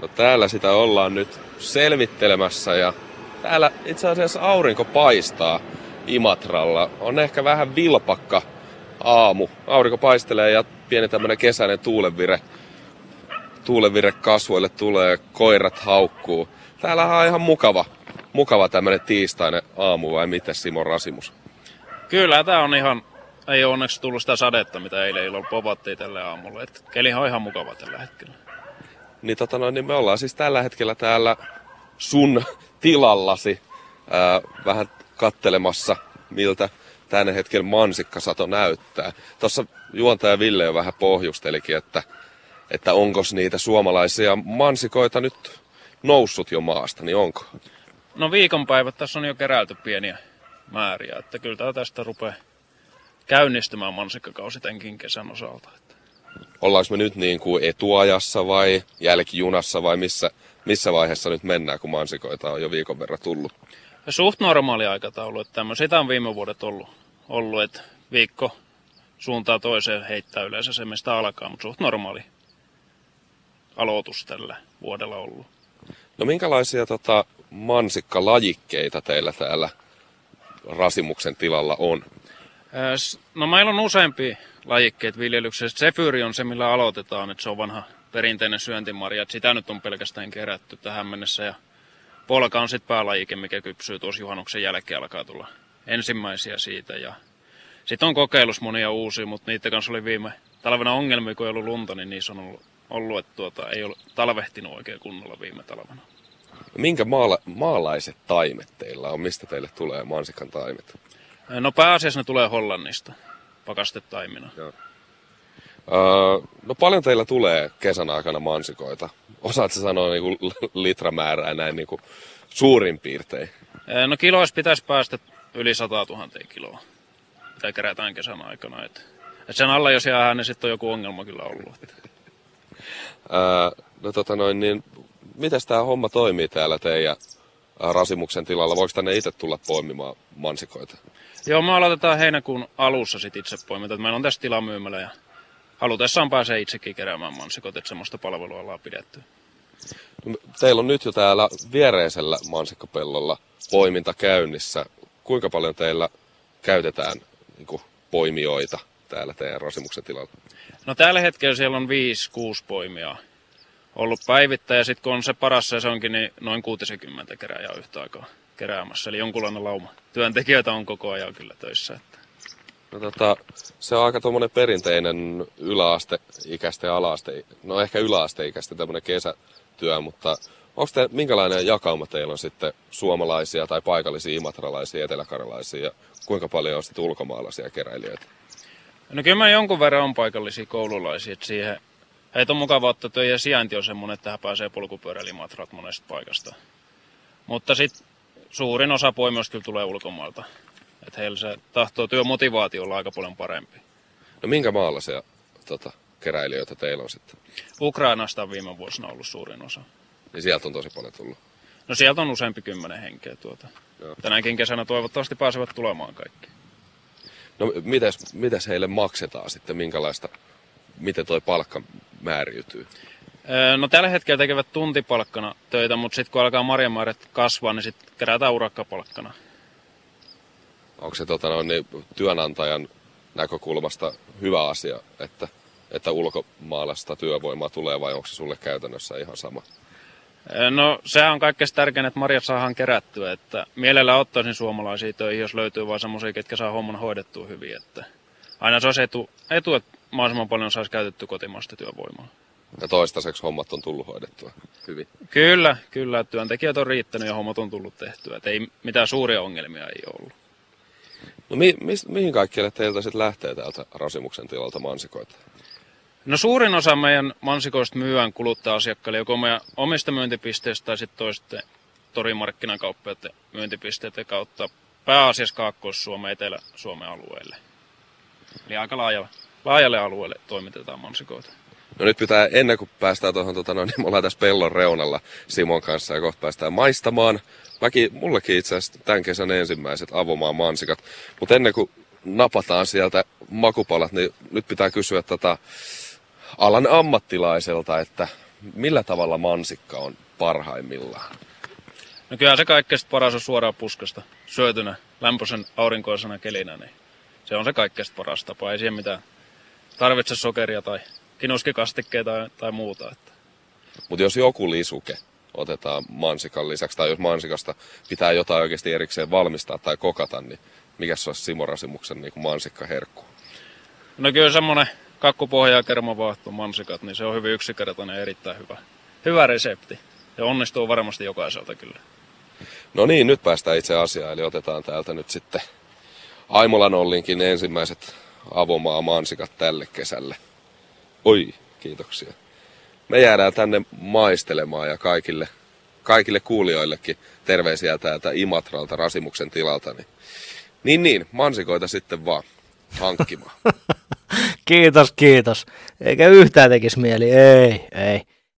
No täällä sitä ollaan nyt selvittelemässä ja täällä itse asiassa aurinko paistaa Imatralla. On ehkä vähän vilpakka aamu. Aurinko paistelee ja pieni tämmönen kesäinen tuulenvire, tuulenvire kasvoille tulee, koirat haukkuu. Täällä on ihan mukava, mukava tämmönen tiistainen aamu vai miten Simo Rasimus? Kyllä, tää on ihan, ei onneksi tullut sitä sadetta, mitä eilen illalla povattiin tälle aamulle. Et keli on ihan mukava tällä hetkellä. Niin, tota noin, niin me ollaan siis tällä hetkellä täällä sun tilallasi ää, vähän kattelemassa, miltä tänne hetken mansikkasato näyttää. Tuossa juontaja Ville jo vähän pohjustelikin, että, että onko niitä suomalaisia mansikoita nyt noussut jo maasta, niin onko? No viikonpäivät tässä on jo keräilty pieniä määriä, että kyllä tää tästä rupeaa käynnistymään mansikkakausi tämänkin kesän osalta. Että. Ollaanko me nyt niin kuin etuajassa vai jälkijunassa vai missä, missä vaiheessa nyt mennään, kun mansikoita on jo viikon verran tullut? Suht normaali aikataulu, että tämmöisiä on viime vuodet ollut, ollut että viikko suuntaa toiseen heittää yleensä se, mistä alkaa, mutta suht normaali aloitus tällä vuodella ollut. No minkälaisia tota, mansikkalajikkeita teillä täällä Rasimuksen tilalla on? No meillä on useampi lajikkeet viljelyksessä. Sefyri on se, millä aloitetaan, että se on vanha perinteinen syöntimarja. Että sitä nyt on pelkästään kerätty tähän mennessä. Ja polka on sitten päälajike, mikä kypsyy tuossa juhannuksen jälkeen alkaa tulla ensimmäisiä siitä. Ja sitten on kokeilus monia uusia, mutta niiden kanssa oli viime talvena ongelmia, kun ei ollut lunta, niin niissä on ollut, ollut että tuota, ei ole talvehtinut oikein kunnolla viime talvena. Minkä maala, maalaiset taimet teillä on? Mistä teille tulee mansikan taimet? No pääasiassa ne tulee Hollannista pakastetaimina. Joo. Öö, no paljon teillä tulee kesän aikana mansikoita? Osaatko sanoa niinku litramäärää näin niinku suurin piirtein? No kiloissa pitäisi päästä yli 100 000 kiloa, mitä kerätään kesän aikana. Et, et sen alla jos jää, niin sitten on joku ongelma kyllä ollut. öö, no tota noin, niin miten tämä homma toimii täällä teidän Rasimuksen tilalla? Voiko tänne itse tulla poimimaan mansikoita? Joo, me aloitetaan heinäkuun alussa sit itse poiminta. Meillä on tässä tilamyymälä ja halutessaan pääsee itsekin keräämään mansikot, että semmoista palvelua ollaan pidetty. No, teillä on nyt jo täällä viereisellä mansikkapellolla poiminta käynnissä. Kuinka paljon teillä käytetään niin kuin, poimijoita täällä teidän Rasimuksen tilalla? No tällä hetkellä siellä on 5-6 poimijaa ollut päivittäin ja sitten kun on se paras sesonkin, niin noin 60 keräjää yhtä aikaa keräämässä. Eli jonkunlainen lauma. Työntekijöitä on koko ajan kyllä töissä. Että. No, tota, se on aika tuommoinen perinteinen yläasteikäisten ja alaaste, no ehkä yläasteikäisten tämmöinen kesätyö, mutta onko te, minkälainen jakauma teillä on sitten suomalaisia tai paikallisia imatralaisia, eteläkarjalaisia ja kuinka paljon on sitten ulkomaalaisia keräilijöitä? No kyllä mä jonkun verran on paikallisia koululaisia, että siihen heitä on mukava ottaa ja sijainti on semmoinen, että tähän pääsee polkupyöräilijämatrat monesta paikasta. Mutta sitten suurin osa poimioista kyllä tulee ulkomailta. Että heillä se tahtoo työmotivaatio olla aika paljon parempi. No minkä maalla se tota, keräilijöitä teillä on sitten? Ukrainasta on viime vuosina ollut suurin osa. Niin sieltä on tosi paljon tullut? No sieltä on useampi kymmenen henkeä tuota. Joo. Tänäkin kesänä toivottavasti pääsevät tulemaan kaikki. No mites, mites heille maksetaan sitten, minkälaista, miten toi palkka määriytyy? No tällä hetkellä tekevät tuntipalkkana töitä, mutta sitten kun alkaa marjamääret kasvaa, niin sitten kerätään urakkapalkkana. Onko se tota, no, niin, työnantajan näkökulmasta hyvä asia, että, että ulkomaalaista työvoimaa tulee vai onko se sulle käytännössä ihan sama? No sehän on kaikkein tärkein, että marjat saadaan kerättyä, että mielellä ottaisin suomalaisia töihin, jos löytyy vain semmoisia, ketkä saa homman hoidettua hyvin, että aina se olisi etu, etu että mahdollisimman paljon saisi käytetty kotimaista työvoimaa. Ja toistaiseksi hommat on tullut hoidettua hyvin. Kyllä, kyllä. Työntekijät on riittänyt ja hommat on tullut tehtyä. Et ei mitään suuria ongelmia ei ollut. No mi, mi, mihin kaikkialle teiltä sitten lähtee täältä Rasimuksen tilalta mansikoita? No suurin osa meidän mansikoista myyään kuluttaja-asiakkaille joko meidän omista myyntipisteistä tai sitten toisten torimarkkinakauppiaiden myyntipisteiden kautta pääasiassa Kaakkois-Suomen Etelä-Suomen alueelle. Eli aika laajalle, laajalle alueelle toimitetaan mansikoita. No nyt pitää, ennen kuin päästään tuohon, tota, no, niin me ollaan tässä pellon reunalla Simon kanssa ja kohta päästään maistamaan. Mäkin, mullekin itse asiassa tämän kesän ensimmäiset avomaan mansikat. Mutta ennen kuin napataan sieltä makupalat, niin nyt pitää kysyä tätä alan ammattilaiselta, että millä tavalla mansikka on parhaimmillaan? No kyllä se kaikkein paras on suoraan puskasta, syötynä, lämpöisen aurinkoisena kelinä, niin se on se kaikkein paras tapa. Ei siihen mitään tarvitse sokeria tai kinuskikastikkeita tai, tai muuta. Että. Mutta jos joku lisuke otetaan mansikan lisäksi, tai jos mansikasta pitää jotain oikeasti erikseen valmistaa tai kokata, niin mikä se olisi Simo Rasimuksen niin mansikkaherkku? No kyllä semmoinen kakkupohja ja kermavaahto mansikat, niin se on hyvin yksinkertainen ja erittäin hyvä, hyvä resepti. Ja onnistuu varmasti jokaiselta kyllä. No niin, nyt päästään itse asiaan, eli otetaan täältä nyt sitten Aimolan Ollinkin ensimmäiset avomaa mansikat tälle kesälle. Oi, kiitoksia. Me jäädään tänne maistelemaan ja kaikille, kaikille kuulijoillekin terveisiä täältä Imatralta Rasimuksen tilalta. Niin, niin, niin mansikoita sitten vaan hankkimaan. kiitos, kiitos. Eikä yhtään tekisi mieli, ei, ei.